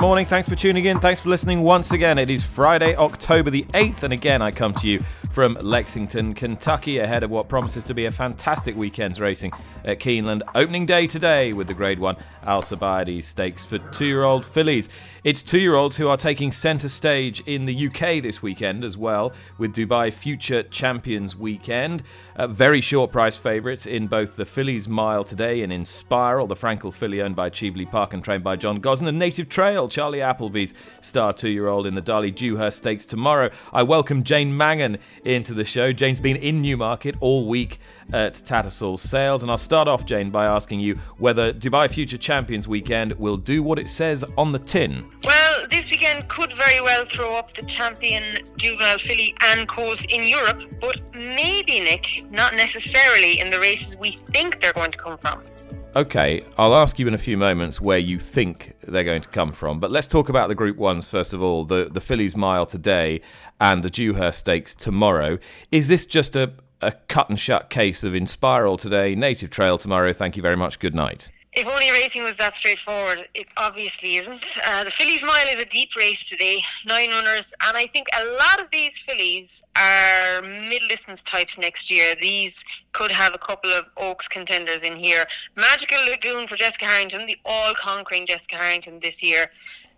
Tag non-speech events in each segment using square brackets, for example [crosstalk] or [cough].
Good morning. Thanks for tuning in. Thanks for listening once again. It is Friday, October the 8th, and again, I come to you from Lexington, Kentucky, ahead of what promises to be a fantastic weekend's racing at Keeneland. Opening day today with the Grade 1 Alcibiades Stakes for two year old fillies. It's two year olds who are taking centre stage in the UK this weekend as well, with Dubai Future Champions Weekend. Uh, very short price favourites in both the Fillies Mile today and Inspiral, the Frankel filly owned by Cheveley Park and trained by John Gosden, and Native Trail, Charlie Appleby's star two year old in the Darley Dewhurst Stakes tomorrow. I welcome Jane Mangan into the show. Jane's been in Newmarket all week at Tattersall Sales, and I'll start off, Jane, by asking you whether Dubai Future Champions Weekend will do what it says on the tin. Well, this weekend could very well throw up the champion juvenile filly and Coes in Europe, but maybe, Nick, not necessarily in the races we think they're going to come from. Okay, I'll ask you in a few moments where you think they're going to come from, but let's talk about the Group Ones first of all. The the Fillies Mile today and the Dewhurst Stakes tomorrow. Is this just a, a cut and shut case of Inspiral today, Native Trail tomorrow? Thank you very much. Good night. If only racing was that straightforward, it obviously isn't. Uh, the Fillies Mile is a deep race today, nine runners, and I think a lot of these fillies are mid distance types next year. These could have a couple of Oaks contenders in here. Magical Lagoon for Jessica Harrington, the all conquering Jessica Harrington this year,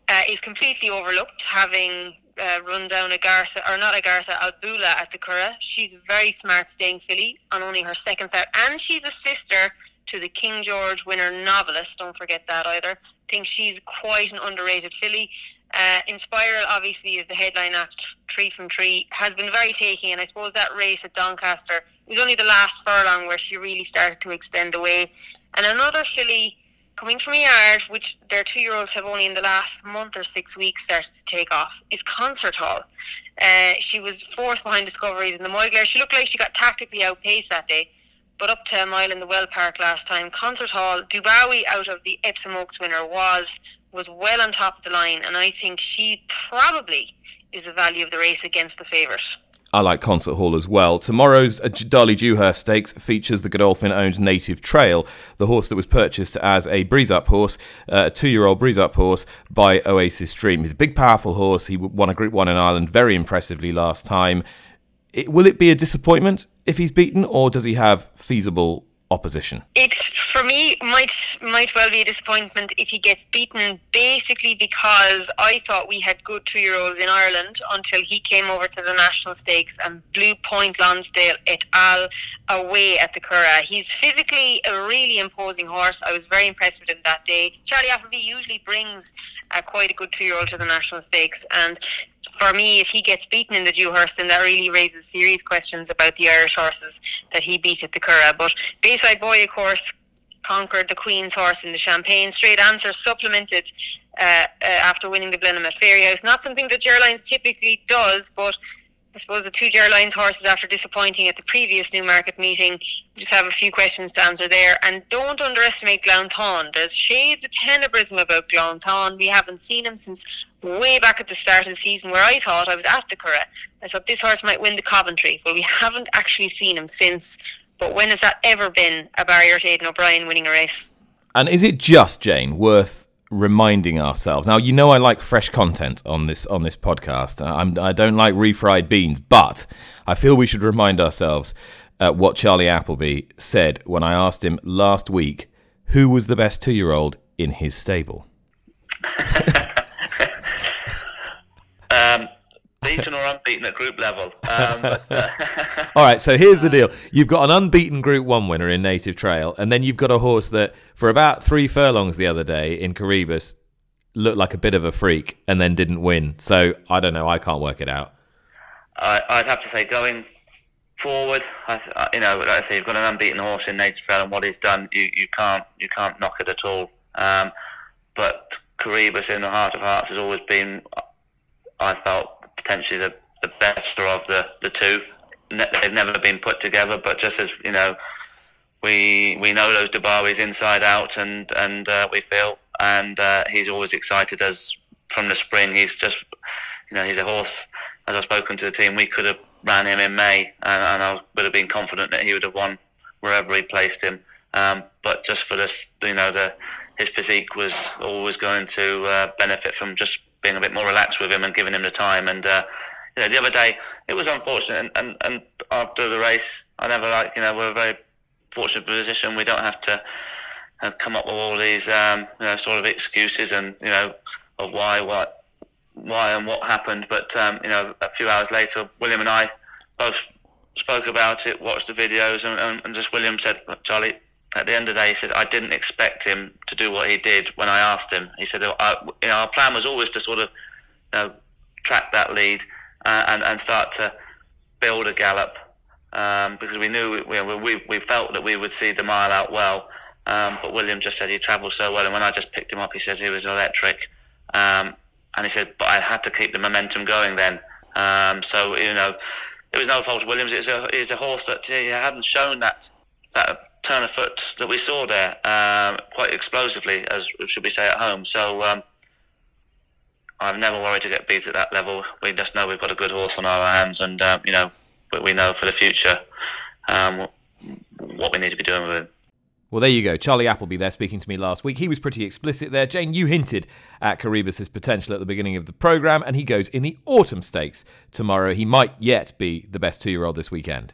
uh, is completely overlooked, having uh, run down Agartha, or not Agartha, Albula at the Curragh. She's very smart staying filly on only her second start, and she's a sister to the King George winner Novellist. Don't forget that either. I think she's quite an underrated filly. Uh, Inspiral obviously is the headline act, Tree from Tree, has been very taking, and I suppose that race at Doncaster was only the last furlong where she really started to extend away. And another filly coming from yard, which their two year olds have only in the last month or six weeks started to take off, is Concert Hall. Uh, she was fourth behind Discoveries in the Moyglare. She looked like she got tactically outpaced that day but up to a mile in the Weld Park last time. Concert Hall, Dubawi out of the Epsom Oaks winner was was well on top of the line, and I think she probably is the value of the race against the favourite. I like Concert Hall as well. Tomorrow's Darley Dewhurst Stakes features the Godolphin owned Native Trail, the horse that was purchased as a breeze up horse, uh, a two year old breeze up horse by Oasis Dream. He's a big, powerful horse. He won a Group 1 in Ireland very impressively last time. It, will it be a disappointment if he's beaten, or does he have feasible opposition? It for me might might well be a disappointment if he gets beaten. Basically, because I thought we had good two year olds in Ireland until he came over to the national stakes and blew Point Lonsdale et al. away at the Curragh. He's physically a really imposing horse. I was very impressed with him that day. Charlie Appleby usually brings uh, quite a good two year old to the national stakes, and for me, if he gets beaten in the Dewhurst, then that really raises serious questions about the Irish horses that he beat at the Curragh. But Bayside Boy, of course, conquered the Queen's horse in the Champagne. Straight answer supplemented uh, uh, after winning the Blenheim at Fairyhouse. Not something that Ger Lyons typically does, but I suppose the two Ger Lyons horses, after disappointing at the previous Newmarket meeting, just have a few questions to answer there. And don't underestimate Glounthaune. There's shades of tenebrism about Glounthaune. We haven't seen him since way back at the start of the season where I thought I was at the Curragh. I thought this horse might win the Coventry. Well, we haven't actually seen him since. But when has that ever been a barrier to Aidan O'Brien winning a race? And is it just, Jane, worth reminding ourselves. Now, you know I like fresh content on this on this podcast. I'm, I do not like refried beans, but I feel we should remind ourselves uh, what Charlie Appleby said when I asked him last week who was the best two year old in his stable. [laughs] um, beaten or unbeaten at group level. Um, [laughs] but, uh, [laughs] All right, so here's the deal: you've got an unbeaten Group One winner in Native Trail, and then you've got a horse that, for about three furlongs the other day in Coroebus, looked like a bit of a freak and then didn't win. So I don't know. I can't work it out. I, would have to say going forward, I, you know, like I say, you've got an unbeaten horse in Native Trail, and what he's done, you, you can't you can't knock it at all. Um, but Coroebus, in the heart of hearts, has always been, I felt, potentially the, the better of the, the two. Ne- they've never been put together, but just as, you know, we we know those Dubawis inside out, and and uh, we feel, and uh, he's always excited as from the spring. He's just, you know, he's a horse. As I've spoken to the team, we could have ran him in May, and, and I would have been confident that he would have won wherever he placed him. Um, but just for this, you know, the his physique was always going to uh, benefit from just being a bit more relaxed with him and giving him the time. And uh, you know, the other day it was unfortunate, and, and, and after the race, I never like, you know, we're a very fortunate position. We don't have to uh, come up with all these, um, you know, sort of excuses and you know, of why, what, why, and what happened. But um, you know, a few hours later, William and I both spoke about it, watched the videos, and, and, and just William said, Charlie, at the end of the day, he said, I didn't expect him to do what he did when I asked him. He said, you know, our plan was always to sort of you know, track that lead uh, and, and start to build a gallop um, because we knew we, we, we felt that we would see the mile out well. Um, but William just said he travelled so well, and when I just picked him up, he says he was electric. Um, and he said, but I had to keep the momentum going then. Um, so you know, it was no fault of Williams. It's a it's a horse that he hadn't shown that that turn of foot that we saw there um, quite explosively, as should we say at home. So um, I've never worried to get beat at that level. We just know we've got a good horse on our hands, and um, you know we know for the future um, what we need to be doing with him. Well, there you go. Charlie Appleby there speaking to me last week. He was pretty explicit there. Jane, you hinted at Coroebus' potential at the beginning of the programme, and he goes in the Autumn Stakes tomorrow. He might yet be the best two year old this weekend.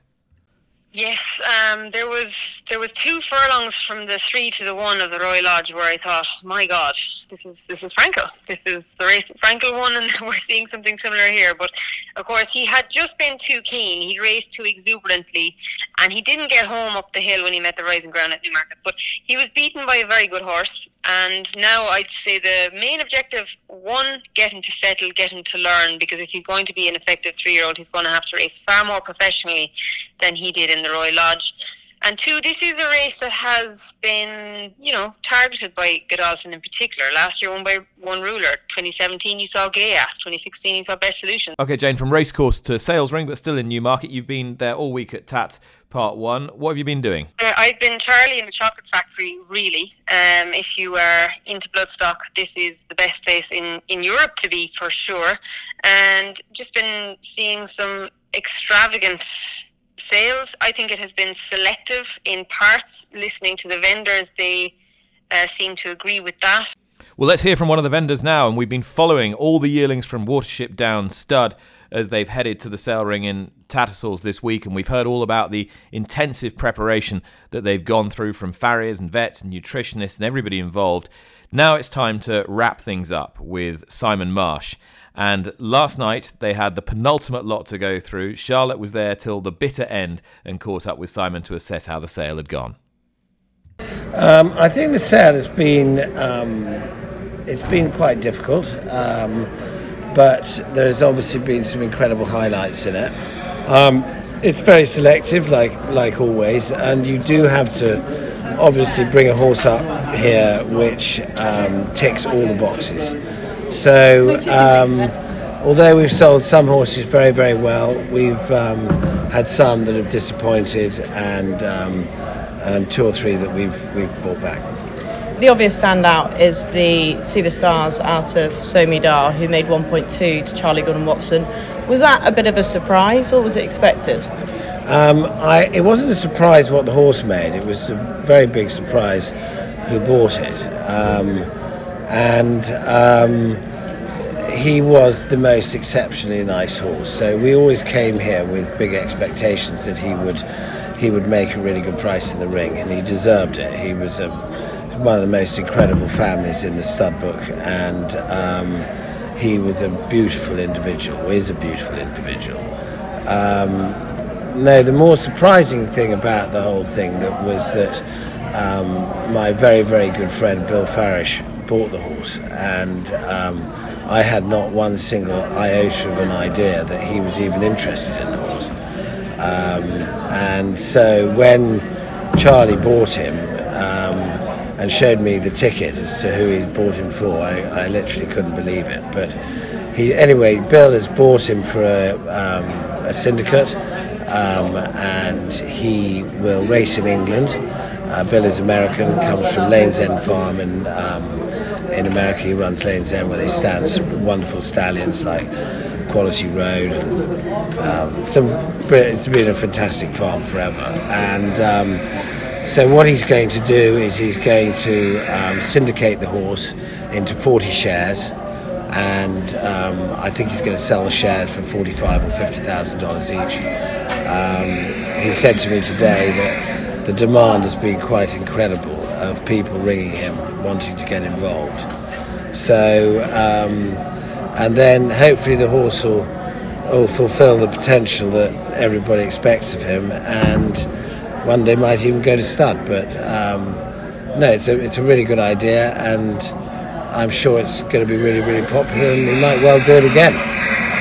Yes, um, there was there was two furlongs from the three to the one of the Royal Lodge where I thought, my God, this is this is Frankel. This is the race Frankel won, and [laughs] we're seeing something similar here. But of course, he had just been too keen. He raced too exuberantly, and he didn't get home up the hill when he met the rising ground at Newmarket. But he was beaten by a very good horse, and now I'd say the main objective: one, get him to settle, get him to learn. Because if he's going to be an effective three-year-old, he's going to have to race far more professionally than he did in the Royal Lodge. And two, this is a race that has been, you know, targeted by Godolphin in particular. Last year, won by one ruler. 2017, you saw Ghaiyyath. 2016, you saw Best Solution. Okay, Jane, from racecourse to sales ring, but still in Newmarket. You've been there all week at Tat Part 1. What have you been doing? Uh, I've been Charlie in the Chocolate Factory, really. Um, if you are into bloodstock, this is the best place in, in Europe to be, for sure. And just been seeing some extravagant sales. I think it has been selective in parts. Listening to the vendors, they uh, seem to agree with that. Well, let's hear from one of the vendors now, and we've been following all the yearlings from Watership Down Stud as they've headed to the sale ring in Tattersalls this week, and we've heard all about the intensive preparation that they've gone through from farriers and vets and nutritionists and everybody involved. Now it's time to wrap things up with Simon Marsh. And last night they had the penultimate lot to go through. Charlotte was there till the bitter end and caught up with Simon to assess how the sale had gone. Um, I think the sale has been um, it's been quite difficult, um, but there's obviously been some incredible highlights in it. Um, it's very selective, like like always, and you do have to obviously bring a horse up here which um, ticks all the boxes. So, um, although we've sold some horses very, very well, we've um, had some that have disappointed, and um, and two or three that we've we've brought back. The obvious standout is the Sea the Stars out of Somi Dar, who made 1.2 to Charlie Gordon Watson. Was that a bit of a surprise, or was it expected? Um, I, it wasn't a surprise what the horse made. It was a very big surprise who bought it. Um, and um, he was the most exceptionally nice horse. So we always came here with big expectations that he would he would make a really good price in the ring, and he deserved it. He was a, one of the most incredible families in the stud book, and um, he was a beautiful individual. Is a beautiful individual. Um, no, the more surprising thing about the whole thing that was that um, my very, very good friend Bill Farish bought the horse, and um, I had not one single iota of an idea that he was even interested in the horse. Um, and so when Charlie bought him, and showed me the ticket as to who he's bought him for, I, I literally couldn't believe it. But he, anyway, Bill has bought him for a, um, a syndicate, um, and he will race in England. Uh, Bill is American, comes from Lane's End Farm in um, in America. He runs Lane's End, where they stand some wonderful stallions like Quality Road. And, um, some, it's been a fantastic farm forever, and. So what he's going to do is he's going to um, syndicate the horse into 40 shares, and um, I think he's going to sell the shares for 45 or 50 thousand dollars each. Um, he said to me today that the demand has been quite incredible of people ringing him wanting to get involved. So, um, and then hopefully the horse will, will fulfil the potential that everybody expects of him and one day might even go to stud. But um, no, it's a, it's a really good idea, and I'm sure it's going to be really, really popular, and we might well do it again.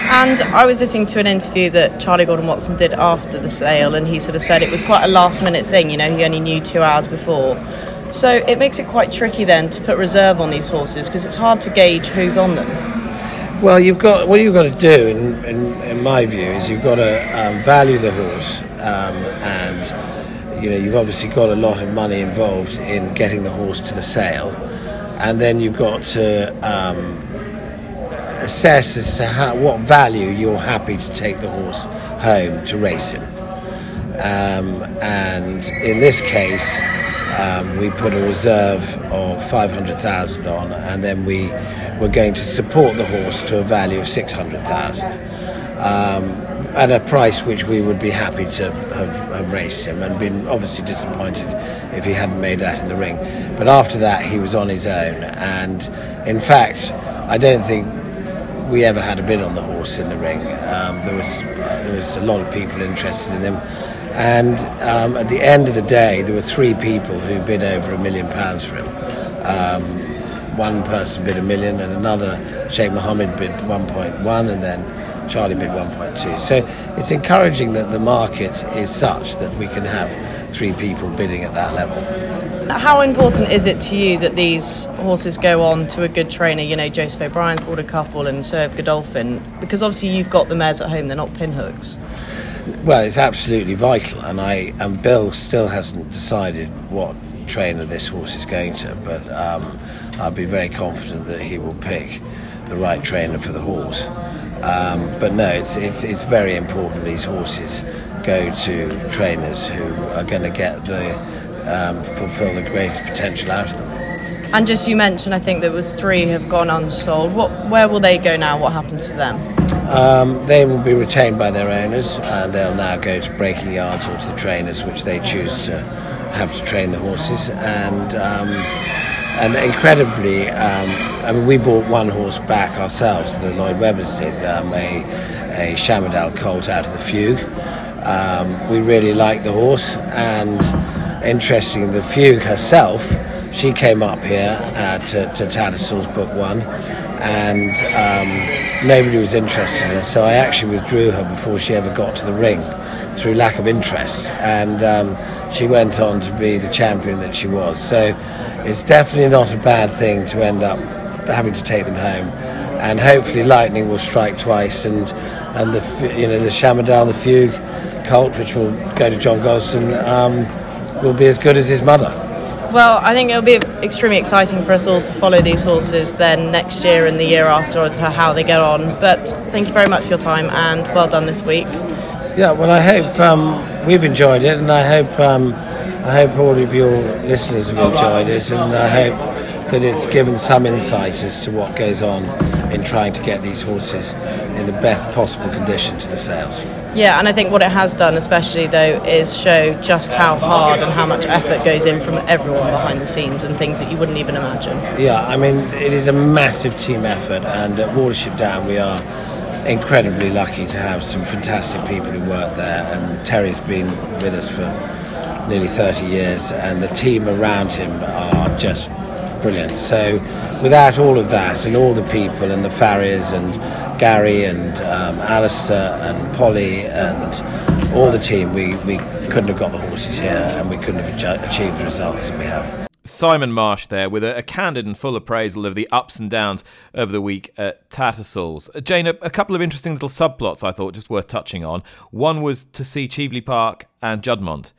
And I was listening to an interview that Charlie Gordon Watson did after the sale, and he sort of said it was quite a last minute thing, you know, he only knew two hours before. So it makes it quite tricky then to put reserve on these horses because it's hard to gauge who's on them. Well, you've got what you've got to do, in, in, in my view, is you've got to um, value the horse um, and you know, you've obviously got a lot of money involved in getting the horse to the sale, and then you've got to um, assess as to how, what value you're happy to take the horse home to race him. Um, and in this case, um, we put a reserve of 500,000 on, and then we were going to support the horse to a value of 600,000. At a price which we would be happy to have, have raced him and been obviously disappointed if he hadn't made that in the ring. But after that, he was on his own, and in fact, I don't think we ever had a bid on the horse in the ring. Um, there was uh, there was a lot of people interested in him, and um, at the end of the day, there were three people who bid over a million pounds for him. Um, one person bid a million, and another Sheikh Mohammed bid 1.1, and then Charlie bid 1.2. So it's encouraging that the market is such that we can have three people bidding at that level. How important is it to you that these horses go on to a good trainer? You know, Joseph O'Brien's bought a couple and so Godolphin, because obviously you've got the mares at home; they're not pinhooks. Well, it's absolutely vital, and I and Bill still hasn't decided what trainer this horse is going to, but um, I'll be very confident that he will pick the right trainer for the horse. Um, but no, it's, it's, it's very important these horses go to trainers who are going to get the um, fulfill the greatest potential out of them. And just you mentioned, I think there was three have gone unsold. What, where will they go now? What happens to them? Um, they will be retained by their owners, and they'll now go to breaking yards or to the trainers, which they choose to have to train the horses. And um, and incredibly, um, I mean, we bought one horse back ourselves. The Lloyd Webbers did um, a a Shamardal colt out of the Fugue. Um, we really liked the horse, and interesting, the Fugue herself, she came up here uh, to, to Tattersalls Book One, and um, nobody was interested in her. So I actually withdrew her before she ever got to the ring through lack of interest, and um, she went on to be the champion that she was. So it's definitely not a bad thing to end up having to take them home, and hopefully lightning will strike twice, and and the you know the Shamardal, the Fugue colt, which will go to John Gosden, um, will be as good as his mother. Well, I think it'll be extremely exciting for us all to follow these horses then next year and the year after to how they get on. But thank you very much for your time and well done this week. Yeah, well, I hope um, we've enjoyed it, and I hope um, I hope all of your listeners have enjoyed it, and I hope that it's given some insight as to what goes on in trying to get these horses in the best possible condition to the sales. Yeah, and I think what it has done, especially though, is show just how hard and how much effort goes in from everyone behind the scenes and things that you wouldn't even imagine. Yeah, I mean, it is a massive team effort, and at Watership Down, we are incredibly lucky to have some fantastic people who work there. And Terry's been with us for nearly 30 years, and the team around him are just brilliant. So, without all of that, and all the people, and the farriers, and Gary, and um, Alistair, and Polly, and all the team, we, we couldn't have got the horses here, and we couldn't have achieved the results that we have. Simon Marsh there with a, a, candid and full appraisal of the ups and downs of the week at Tattersalls. Uh, Jane, a, a, couple of interesting little subplots I thought just worth touching on. One was to see Cheveley Park and Juddmonte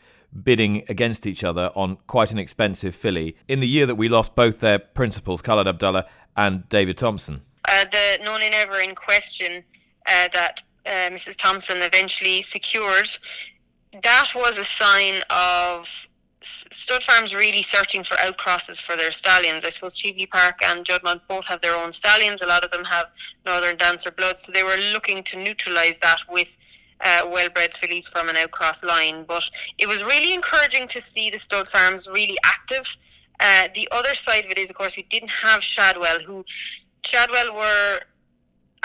bidding against each other on quite an expensive filly in the year that we lost both their principals, Khaled Abdullah and David Thompson. Uh, the No Nay Never in question uh, that uh, Mrs. Thompson eventually secured, that was a sign of stud farms really searching for outcrosses for their stallions. I suppose Cheveley Park and Juddmonte both have their own stallions. A lot of them have Northern Dancer blood, so they were looking to neutralise that with uh, well-bred fillies from an outcross line. But it was really encouraging to see the stud farms really active. Uh, the other side of it is, of course, we didn't have Shadwell, who Shadwell were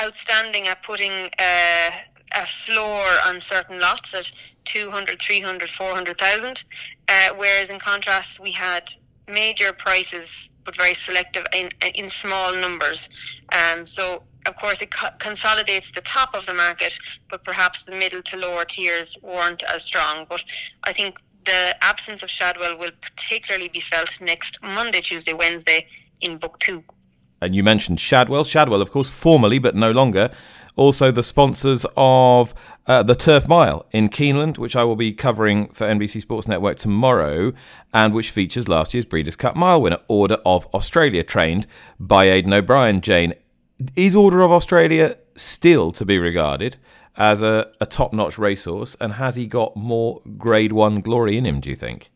outstanding at putting uh, a floor on certain lots at 200, 300, 400,000. Uh, whereas in contrast, we had major prices but very selective in, in small numbers. Um, so of course, it co- consolidates the top of the market, but perhaps the middle to lower tiers weren't as strong. But I think the absence of Shadwell will particularly be felt next Monday, Tuesday, Wednesday in Book Two. And you mentioned Shadwell. Shadwell, of course, formerly but no longer, also the sponsors of uh, the Turf Mile in Keeneland, which I will be covering for NBC Sports Network tomorrow, and which features last year's Breeders' Cup Mile winner, Order of Australia, trained by Aidan O'Brien. Jane, is Order of Australia still to be regarded as a, a top notch racehorse? And has he got more grade one glory in him, do you think?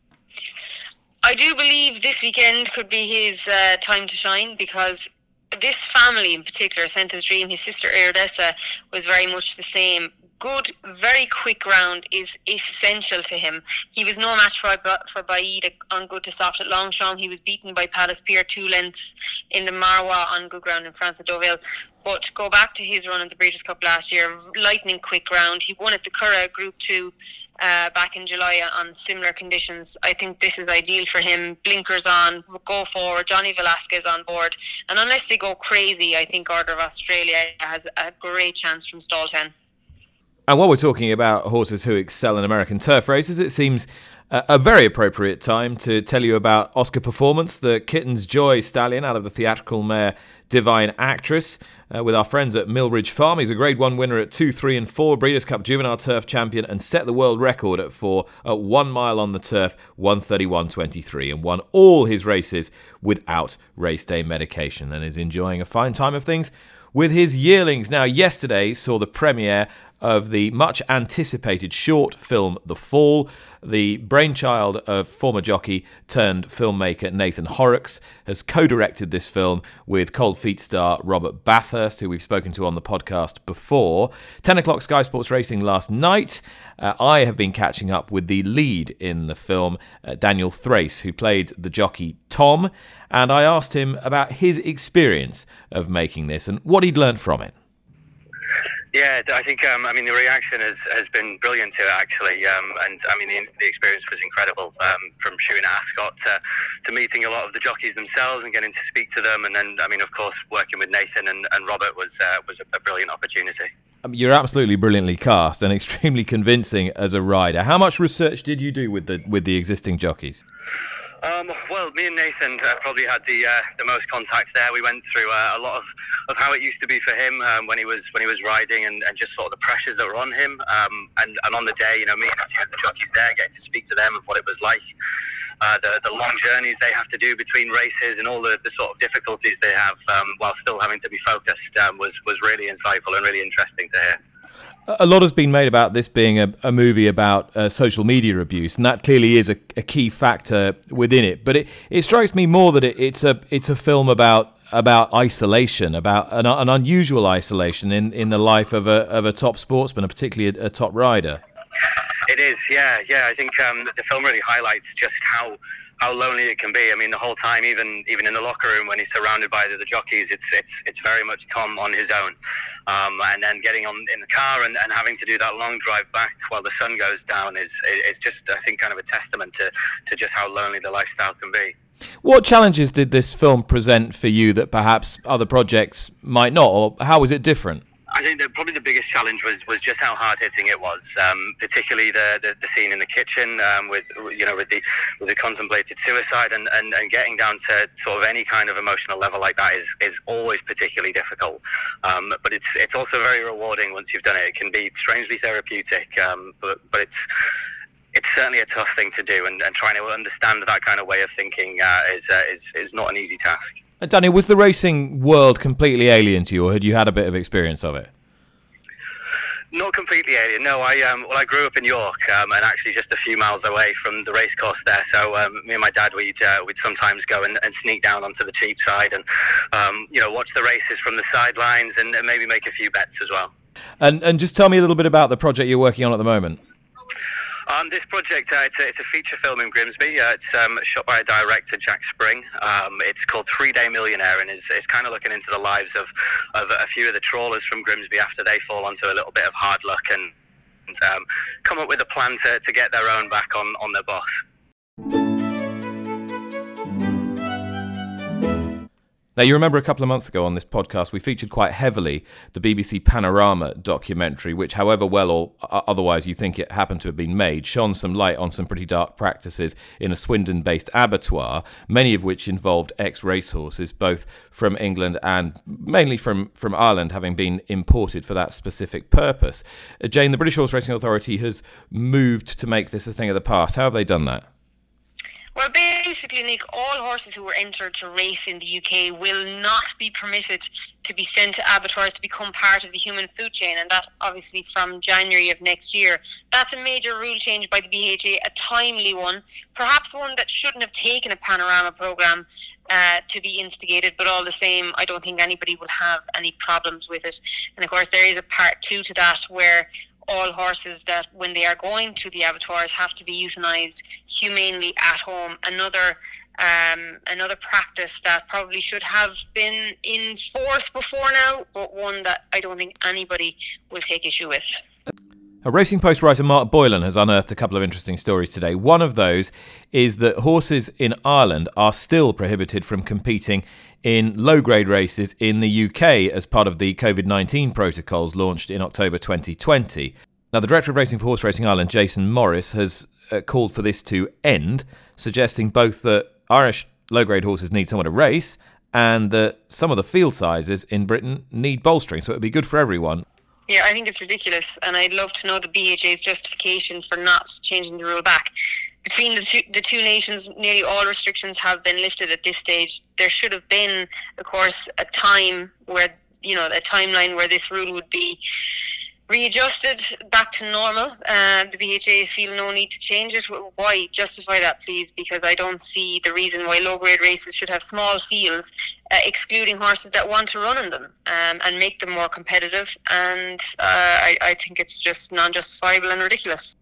I do believe this weekend could be his uh, time to shine because this family in particular, Senta's Dream, his sister Iridessa, was very much the same good, very quick round is essential to him. He was no match for for Baaeed on good to soft at Longchamp. He was beaten by Palace Pier two lengths in the Marois on good ground in France at Deauville. But go back to his run at the Breeders' Cup last year, lightning quick round. He won at the Curragh Group 2 uh, back in July on similar conditions. I think this is ideal for him. Blinkers on, go forward. Johnny Velazquez on board. And unless they go crazy, I think Order of Australia has a great chance from stall 10. And while we're talking about horses who excel in American turf races, it seems a very appropriate time to tell you about Oscar Performance, the Kitten's Joy stallion out of the theatrical mare Divine Actress, uh, with our friends at Mill Ridge Farm. He's a Grade 1 winner at 2, 3, and 4, Breeders' Cup Juvenile Turf Champion, and set the world record at 4 at 1 mile on the turf, 131.23, and won all his races without race day medication, and is enjoying a fine time of things with his yearlings. Now, yesterday saw the premiere of the much anticipated short film The Fall. The brainchild of former jockey turned filmmaker Nathan Horrocks has co directed this film with Cold Feet star Robert Bathurst, who we've spoken to on the podcast before. 10 o'clock Sky Sports Racing last night. Uh, I have been catching up with the lead in the film, uh, Daniel Thrace, who played the jockey Tom, and I asked him about his experience of making this and what he'd learned from it. Yeah, I think um, I mean the reaction has, has been brilliant to it actually, um, and I mean the, the, experience was incredible um, from shooting at Ascot to, to meeting a lot of the jockeys themselves and getting to speak to them, and then I mean of course working with Nathan and, and Robert was uh, was a, brilliant opportunity. Um, you're absolutely brilliantly cast and [laughs] extremely convincing as a rider. How much research did you do with the with the existing jockeys? Um, well, me and Nathan uh, probably had the uh, the most contact there. We went through uh, a lot of, of how it used to be for him um, when he was when he was riding, and, and just sort of the pressures that were on him. Um, and, and on the day, you know, meeting a few of the jockeys there, getting to speak to them of what it was like, uh, the the long journeys they have to do between races, and all the, the sort of difficulties they have um, while still having to be focused um, was was really insightful and really interesting to hear a lot has been made about this being a, a movie about uh, social media abuse, and that clearly is a, a, key factor within it. But it, it strikes me more that it, it's a it's a film about about isolation, about an, an, unusual isolation in, in the life of a of a top sportsman, and particularly a, a top rider. It is, yeah, yeah. I think um, the film really highlights just how how lonely it can be. I mean, the whole time, even even in the locker room when he's surrounded by the, the jockeys, it's it's it's very much Tom on his own. Um, and then getting on in the car and, and having to do that long drive back while the sun goes down is is just I think kind of a testament to to just how lonely the lifestyle can be. What challenges did this film present for you that perhaps other projects might not, or how was it different? I think that probably the biggest challenge was, was just how hard hitting it was, um, particularly the, the, the, scene in the kitchen um, with you know with the with the contemplated suicide and, and, and getting down to sort of any kind of emotional level like that is, is always particularly difficult. Um, but it's it's also very rewarding once you've done it. It can be strangely therapeutic, um, but but it's it's certainly a tough thing to do, and, and trying to understand that kind of way of thinking uh, is, uh, is is not an easy task. Uh, Danny, was the racing world completely alien to you, or had you had a bit of experience of it? Not completely alien. No, I um, well, I grew up in York, um, and actually just a few miles away from the racecourse there. So um, me and my dad, we'd uh, we'd sometimes go and, and, sneak down onto the cheap side, and um, you know, watch the races from the sidelines, and, and maybe make a few bets as well. And and just tell me a little bit about the project you're working on at the moment. Um, this project, uh, it's, a, it's, a, feature film in Grimsby. Uh, it's um, shot by a director, Jack Spring. Um, it's called Three Day Millionaire, and it's, it's kind of looking into the lives of, of a few of the trawlers from Grimsby after they fall onto a little bit of hard luck and um, come up with a plan to, to get their own back on, on their boss. Now, you remember a couple of months ago on this podcast, we featured quite heavily the BBC Panorama documentary, which, however well or otherwise you think it happened to have been made, shone some light on some pretty dark practices in a Swindon based abattoir, many of which involved ex racehorses, both from England and mainly from, from Ireland, having been imported for that specific purpose. Uh, Jane, the British Horse Racing Authority has moved to make this a thing of the past. How have they done that? Well, basically, Nick, all horses who were entered to race in the UK will not be permitted to be sent to abattoirs to become part of the human food chain, and that obviously from January of next year. That's a major rule change by the BHA, a timely one, perhaps one that shouldn't have taken a panorama program uh, to be instigated, but all the same, I don't think anybody will have any problems with it. And of course, there is a part two to that where all horses that, when they are going to the abattoirs, have to be euthanized humanely at home. Another um, another practice that probably should have been in force before now, but one that I don't think anybody will take issue with. A Racing Post writer Mark Boylan has unearthed a couple of interesting stories today. One of those is that horses in Ireland are still prohibited from competing in low grade races in the UK as part of the COVID 19 protocols launched in October 2020. Now, the Director of Racing for Horse Racing Ireland, Jason Morris, has uh, called for this to end, suggesting both that Irish low grade horses need someone to race and that some of the field sizes in Britain need bolstering. So it would be good for everyone. Yeah, I think it's ridiculous, and I'd love to know the BHA's justification for not changing the rule back. Between the two, the two nations, nearly all restrictions have been lifted at this stage. There should have been, of course, a time where you know a timeline where this rule would be readjusted back to normal. Uh, the BHA feel no need to change it. Why? Justify that, please, because I don't see the reason why low grade races should have small fields, uh, excluding horses that want to run in them um, and make them more competitive. And uh, I, I think it's just non justifiable and ridiculous.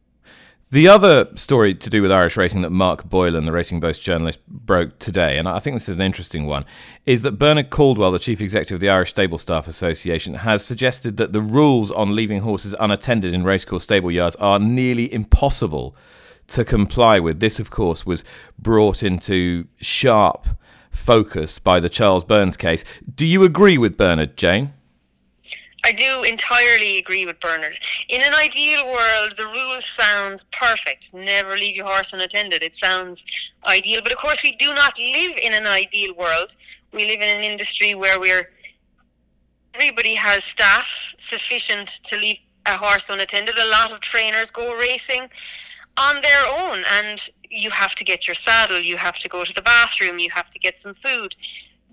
The other story to do with Irish racing that Mark Boylan, the Racing Post journalist, broke today, and I think this is an interesting one, is that Bernard Caldwell, the chief executive of the Irish Stable Staff Association, has suggested that the rules on leaving horses unattended in racecourse stable yards are nearly impossible to comply with. This, of course, was brought into sharp focus by the Charles Byrnes case. Do you agree with Bernard, Jane? I do entirely agree with Bernard. In an ideal world, the rule sounds perfect. Never leave your horse unattended. It sounds ideal. But of course, we do not live in an ideal world. We live in an industry where we're everybody has staff sufficient to leave a horse unattended. A lot of trainers go racing on their own, and you have to get your saddle, you have to go to the bathroom, you have to get some food.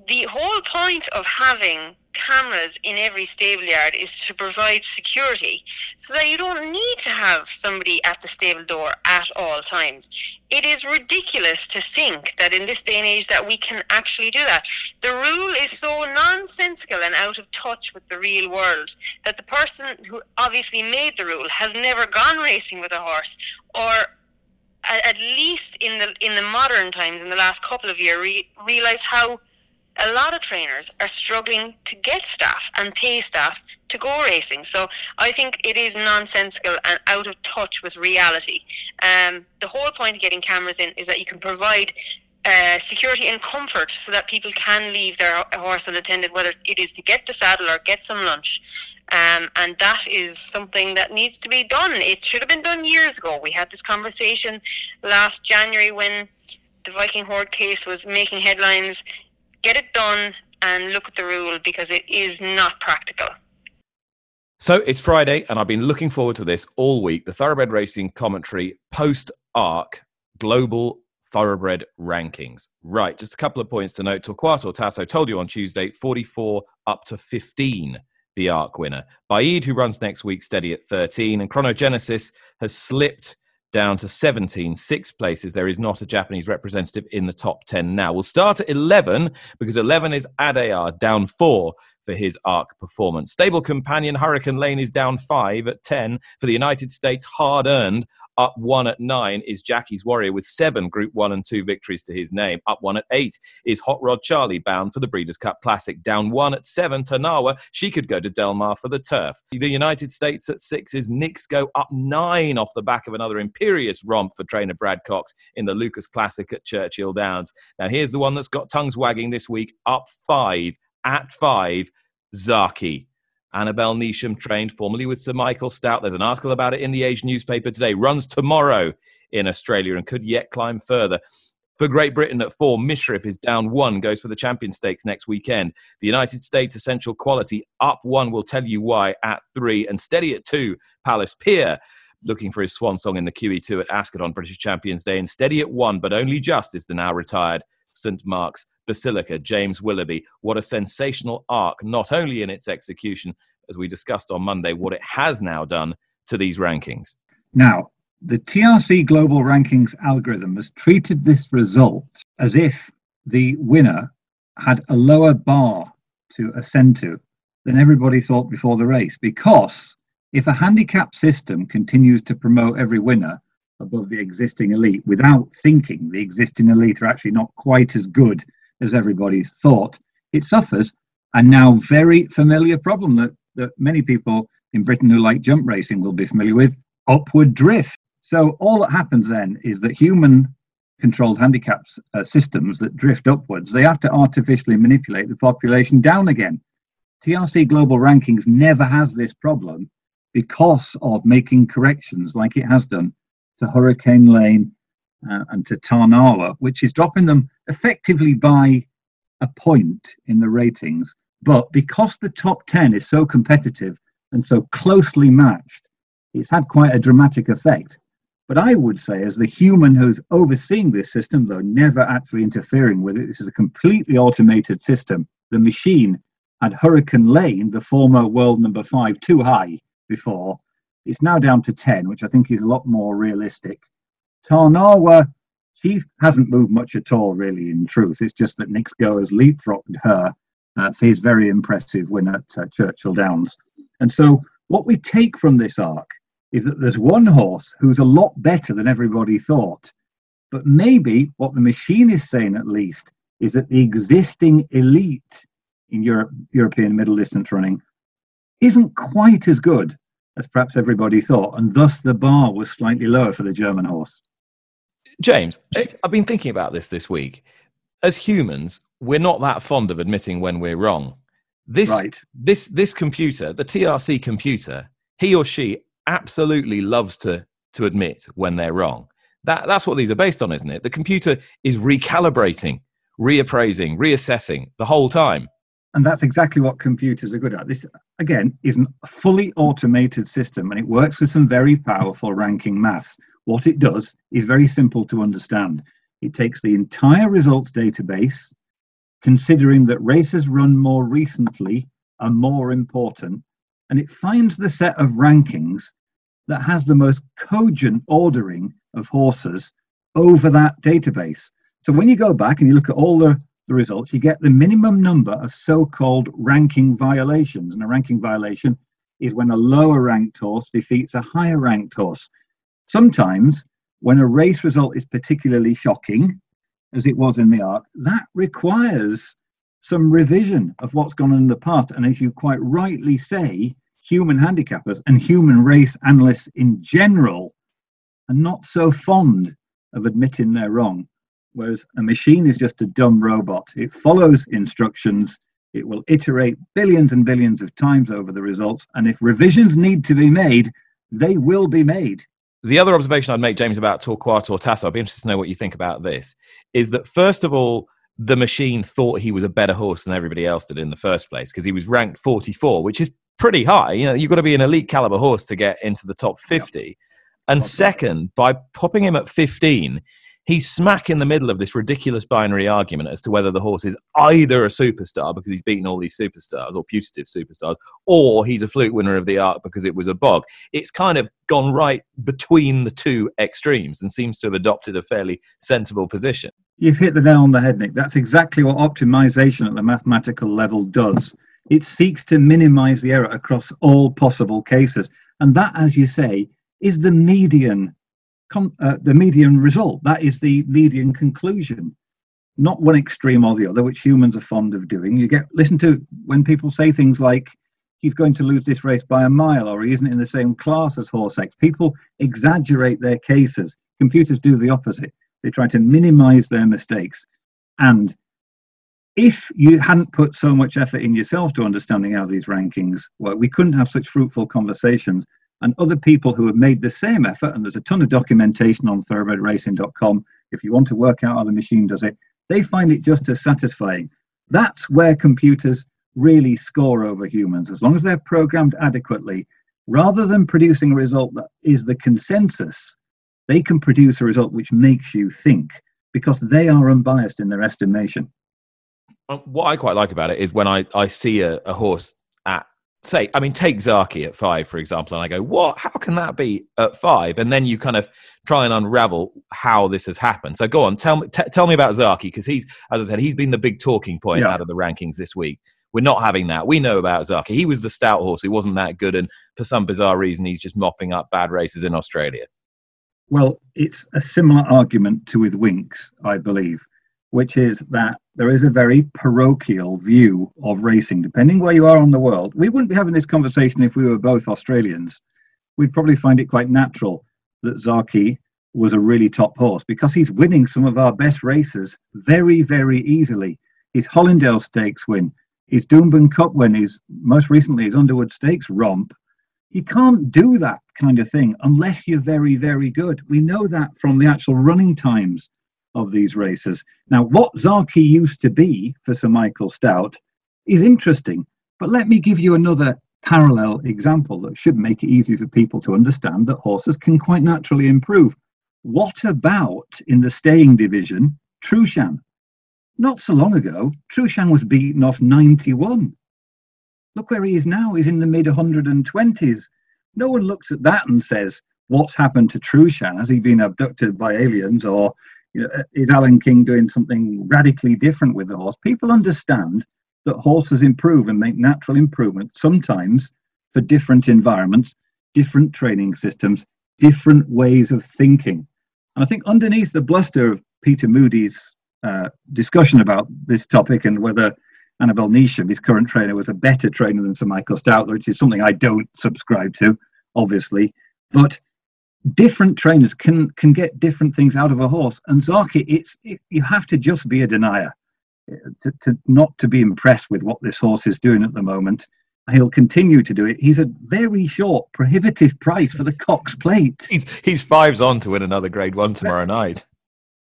The whole point of having cameras in every stable yard is to provide security so that you don't need to have somebody at the stable door at all times. It is ridiculous to think that in this day and age that we can actually do that. The rule is so nonsensical and out of touch with the real world that the person who obviously made the rule has never gone racing with a horse or at least in the in the modern times in the last couple of years re- realized how a lot of trainers are struggling to get staff and pay staff to go racing. So I think it is nonsensical and out of touch with reality. Um, the whole point of getting cameras in is that you can provide uh, security and comfort so that people can leave their horse unattended, whether it is to get the saddle or get some lunch. Um, and that is something that needs to be done. It should have been done years ago. We had this conversation last January when the Viking Hoard case was making headlines. Get it done and look at the rule because it is not practical. So it's Friday, and I've been looking forward to this all week. The Thoroughbred Racing commentary post ARC global thoroughbred rankings. Right, just a couple of points to note. Torquato Tasso told you on Tuesday 44 up to 15 the ARC winner. Baaeed, who runs next week, steady at 13, and Chronogenesis has slipped down to 17, six places. There is not a Japanese representative in the top 10 now. We'll start at 11 because 11 is Adayar, down four for his ARC performance. Stable companion Hurricane Lane is down five at 10 for the United States, hard earned. Up one at nine is Jackie's Warrior with seven Group One and Two victories to his name. Up one at eight is Hot Rod Charlie bound for the Breeders' Cup Classic. Down one at seven, Tarnawa. She could go to Del Mar for the turf. The United States at six is go up nine off the back of another imperious romp for trainer Brad Cox in the Lucas Classic at Churchill Downs. Now here's the one that's got tongues wagging this week. Up five at five, Zaaki. Annabel Neasham trained formerly with Sir Michael Stoute. There's an article about it in the Age newspaper today. Runs tomorrow in Australia and could yet climb further. For Great Britain at four, Mishrif is down one, goes for the Champion Stakes next weekend. The United States Essential Quality up one, will tell you why at three, and steady at two, Palace Pier looking for his swan song in the QE2 at Ascot on British Champions Day, and steady at one, but only just is the now retired St Mark's Basilica, James Willoughby. What a sensational arc, not only in its execution, as we discussed on Monday, what it has now done to these rankings. Now, the TRC Global Rankings algorithm has treated this result as if the winner had a lower bar to ascend to than everybody thought before the race. Because if a handicap system continues to promote every winner above the existing elite without thinking the existing elite are actually not quite as good as everybody thought, it suffers a now very familiar problem that, that many people in Britain who like jump racing will be familiar with upward drift. So, all that happens then is that human controlled handicaps uh, systems that drift upwards, they have to artificially manipulate the population down again. TRC Global Rankings never has this problem because of making corrections like it has done to Hurricane Lane uh, and to Tarnawa, which is dropping them effectively by a point in the ratings. But because the top 10 is so competitive and so closely matched, it's had quite a dramatic effect. But I would say, as the human who's overseeing this system, though never actually interfering with it, this is a completely automated system. The machine had Hurricane Lane, the former world number five, too high before. It's now down to 10, which I think is a lot more realistic. Tarnawa, she hasn't moved much at all, really, in truth. It's just that Knicks Go has leapfrogged her uh, for his very impressive win at uh, Churchill Downs. And so, what we take from this arc is that there's one horse who's a lot better than everybody thought. But maybe what the machine is saying, at least, is that the existing elite in Europe, European middle distance running isn't quite as good as perhaps everybody thought, and thus the bar was slightly lower for the German horse. James, I've been thinking about this this week. As humans, we're not that fond of admitting when we're wrong. This right. this this computer, the TRC computer, he or she absolutely loves to to admit when they're wrong. That that's what these are based on, isn't it? The computer is recalibrating, reappraising, reassessing the whole time. And that's exactly what computers are good at. This, again, is a fully automated system and it works with some very powerful ranking maths. What it does is very simple to understand. It takes the entire results database, considering that races run more recently are more important, and it finds the set of rankings that has the most cogent ordering of horses over that database. So when you go back and you look at all the the results, you get the minimum number of so-called ranking violations. And a ranking violation is when a lower ranked horse defeats a higher ranked horse. Sometimes, when a race result is particularly shocking, as it was in the arc, that requires some revision of what's gone on in the past. And as you quite rightly say, human handicappers and human race analysts in general are not so fond of admitting they're wrong. Whereas a machine is just a dumb robot. It follows instructions. It will iterate billions and billions of times over the results, and if revisions need to be made, they will be made. The other observation I'd make, James, about Torquato Tasso, I'd be interested to know what you think about this, is that first of all, the machine thought he was a better horse than everybody else did in the first place because he was ranked 44, which is pretty high. You know, you've got to be an elite caliber horse to get into the top 50. And second, by popping him at 15, he's smack in the middle of this ridiculous binary argument as to whether the horse is either a superstar because he's beaten all these superstars or putative superstars, or he's a fluke winner of the Arc because it was a bog. It's kind of gone right between the two extremes and seems to have adopted a fairly sensible position. You've hit the nail on the head, Nick. That's exactly what optimization at the mathematical level does. It seeks to minimize the error across all possible cases. And that, as you say, is the median uh, the median result. That is the median conclusion, not one extreme or the other, which humans are fond of doing. You get listen to when people say things like he's going to lose this race by a mile or he isn't in the same class as horse X. People exaggerate their cases. Computers do the opposite. They try to minimize their mistakes. And if you hadn't put so much effort in yourself to understanding how these rankings work, we couldn't have such fruitful conversations. And other people who have made the same effort, and there's a ton of documentation on thoroughbredracing.com if you want to work out how the machine does it, they find it just as satisfying. That's where computers really score over humans, as long as they're programmed adequately. Rather than producing a result that is the consensus, they can produce a result which makes you think because they are unbiased in their estimation. What I quite like about it is when I, I see a, a horse at say, I mean, take Zaaki at five, for example, and I go, what? How can that be at five? And then you kind of try and unravel how this has happened. So go on, tell me, t- tell me about Zaaki because he's, as I said, he's been the big talking point yeah. out of the rankings this week. We're not having that. We know about Zaaki. He was the Stoute horse. He wasn't that good, and for some bizarre reason, he's just mopping up bad races in Australia. Well, it's a similar argument to with Winks, I believe, which is that there is a very parochial view of racing, depending where you are on the world. We wouldn't be having this conversation if we were both Australians. We'd probably find it quite natural that Zaaki was a really top horse because he's winning some of our best races very, very easily. His Hollindale Stakes win, his Doomben Cup win, his most recently his Underwood Stakes romp you can't do that kind of thing unless you're very, very good. We know that from the actual running times of these races. Now, what Zaaki used to be for Sir Michael Stoute is interesting, but let me give you another parallel example that should make it easy for people to understand that horses can quite naturally improve. What about in the staying division, Trueshan? Not so long ago, Trueshan was beaten off 91 Look where he is now. He's in the mid 120s. No one looks at that and says, What's happened to Trueshan? Has he been abducted by aliens? Or you know, is Alan King doing something radically different with the horse? People understand that horses improve and make natural improvements sometimes for different environments, different training systems, different ways of thinking. And I think underneath the bluster of Peter Moody's uh, discussion about this topic and whether Annabel Neasham, his current trainer, was a better trainer than Sir Michael Stoute, which is something I don't subscribe to, obviously. But different trainers can can get different things out of a horse. And Zaaki, it's it, you have to just be a denier eh, to, to not to be impressed with what this horse is doing at the moment. He'll continue to do it. He's a very short, prohibitive price for the Cox Plate. He's, he's fives on to win another Grade One tomorrow night.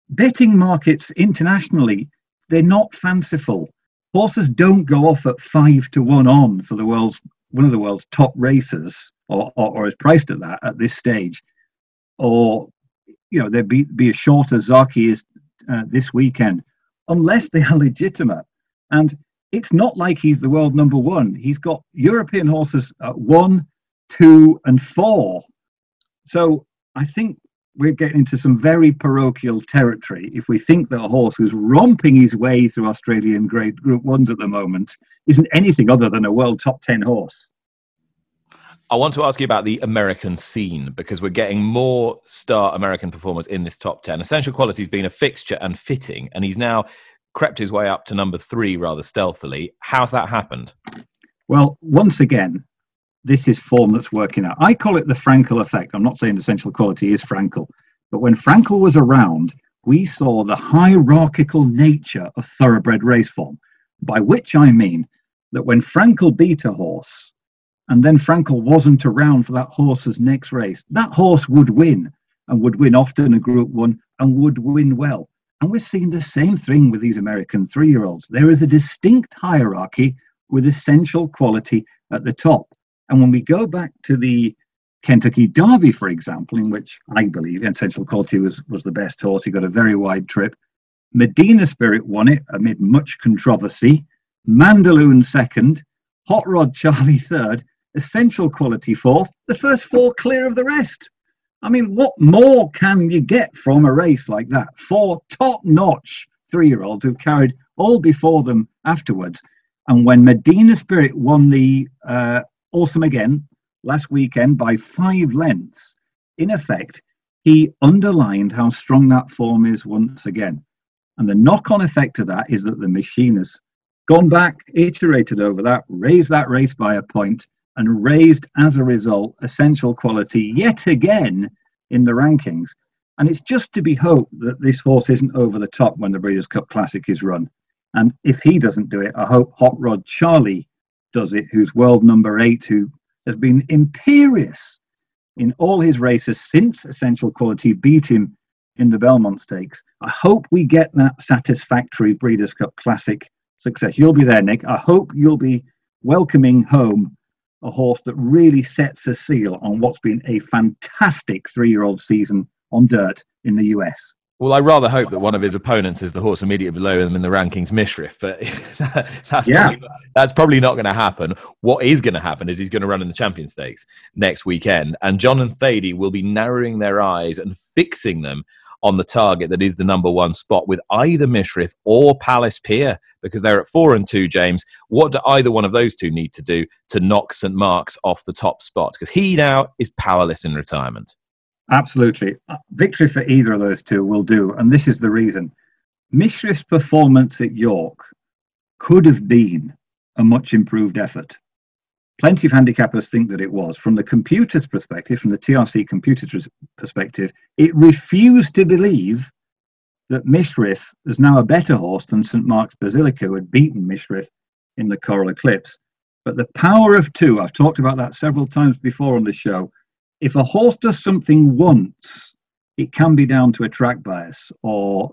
Betting markets internationally, they're not fanciful horses don't go off at five to one on for the world's one of the world's top racers, or, or, or is priced at that at this stage, or you know they'd be be as short as Zaaki is uh, this weekend, unless they are [laughs] legitimate. And it's not like he's the world number one. He's got European horses at one, two, and four. So I think we're getting into some very parochial territory if we think that a horse who's romping his way through Australian grade group ones at the moment isn't anything other than a world top 10 horse. I want to ask you about the American scene because we're getting more star American performers in this top 10. Essential Quality's been a fixture and fitting, and he's now crept his way up to number three rather stealthily. How's that happened? Well, once again, this is form that's working out. I call it the Frankel effect. I'm not saying essential quality is Frankel, but when Frankel was around, we saw the hierarchical nature of thoroughbred race form, by which I mean that when Frankel beat a horse and then Frankel wasn't around for that horse's next race, that horse would win and would win often a group one and would win well. And we're seeing the same thing with these American three year olds. There is a distinct hierarchy with essential quality at the top. And when we go back to the Kentucky Derby, for example, in which I believe Essential Quality was, was the best horse, he got a very wide trip. Medina Spirit won it amid much controversy. Mandaloun second, Hot Rod Charlie third, Essential Quality fourth, the first four clear of the rest. I mean, what more can you get from a race like that? Four top notch three year olds who've carried all before them afterwards. And when Medina Spirit won the uh, Awesome Again last weekend by five lengths, in effect, he underlined how strong that form is once again. And the knock on effect of that is that the machine has gone back, iterated over that, raised that race by a point, and raised as a result essential quality yet again in the rankings. And it's just to be hoped that this horse isn't over the top when the Breeders' Cup Classic is run. And if he doesn't do it, I hope Hot Rod Charlie does it, who's world number eight, who has been imperious in all his races since Essential Quality beat him in the Belmont Stakes. I hope we get that satisfactory Breeders' Cup Classic success. You'll be there, Nick. I hope you'll be welcoming home a horse that really sets a seal on what's been a fantastic three year old season on dirt in the US. Well, I rather hope that one of his opponents is the horse immediately below him in the rankings, Mishriff, but [laughs] that's, yeah. probably, that's probably not going to happen. What is going to happen is he's going to run in the Champion Stakes next weekend, and John and Thady will be narrowing their eyes and fixing them on the target that is the number one spot with either Mishriff or Palace Pier because they're at four and two, James. What do either one of those two need to do to knock St. Mark's off the top spot? Because he now is powerless in retirement. Absolutely. Uh, victory for either of those two will do. And this is the reason. Mishriff's performance at York could have been a much improved effort plenty of handicappers think that it was. From the computer's perspective, from the TRC computer's perspective, it refused to believe that Mishriff is now a better horse than St. Mark's Basilica, who had beaten Mishriff in the Coral Eclipse. But the power of two, I've talked about that several times before on the show. If a horse does something once, it can be down to a track bias or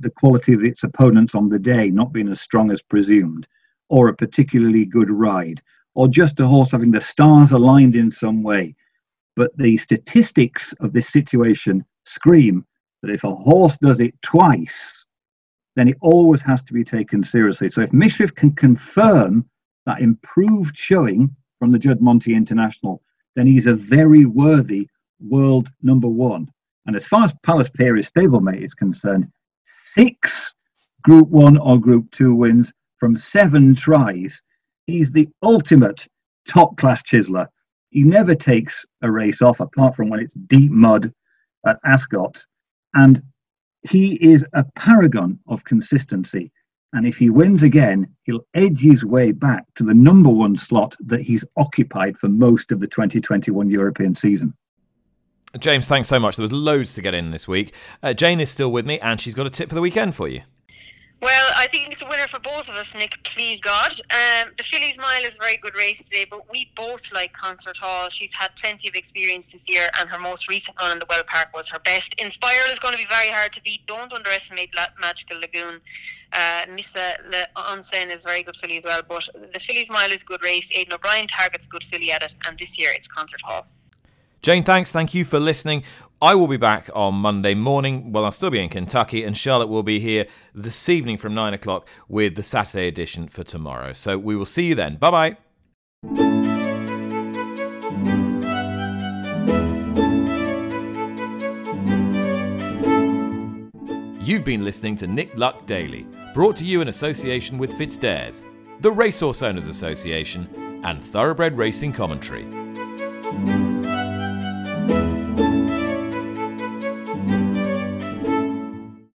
the quality of its opponents on the day not being as strong as presumed, or a particularly good ride or just a horse having the stars aligned in some way. But the statistics of this situation scream that if a horse does it twice, then it always has to be taken seriously. So if Mishriff can confirm that improved showing from the Juddmonte International, then he's a very worthy world number one. And as far as Palace Pier stablemate is concerned, six Group One or Group Two wins from seven tries He's the ultimate top class chiseler. He never takes a race off apart from when it's deep mud at Ascot. And he is a paragon of consistency. And if he wins again, he'll edge his way back to the number one slot that he's occupied for most of the 2021 European season. James, thanks so much. There was loads to get in this week. Uh, Jane is still with me, and she's got a tip for the weekend for you. Well, I think it's a winner for both of us, Nick. Please God. Um, the Fillies Mile is a very good race today, but we both like Concert Hall. She's had plenty of experience this year, and her most recent run in the Weld Park was her best. Inspiral is going to be very hard to beat. Don't underestimate Magical Lagoon. Uh, Nissa Le Onsen is very good filly as well, but the Fillies Mile is a good race. Aidan O'Brien targets good filly at it, and this year it's Concert Hall. Jane, thanks. Thank you for listening. I will be back on Monday morning. Well, I'll still be in Kentucky, and Charlotte will be here this evening from 9 o'clock with the Saturday edition for tomorrow. So we will see you then. Bye bye. You've been listening to Nick Luck Daily, brought to you in association with FitzDares, the Racehorse Owners Association, and Thoroughbred Racing Commentary.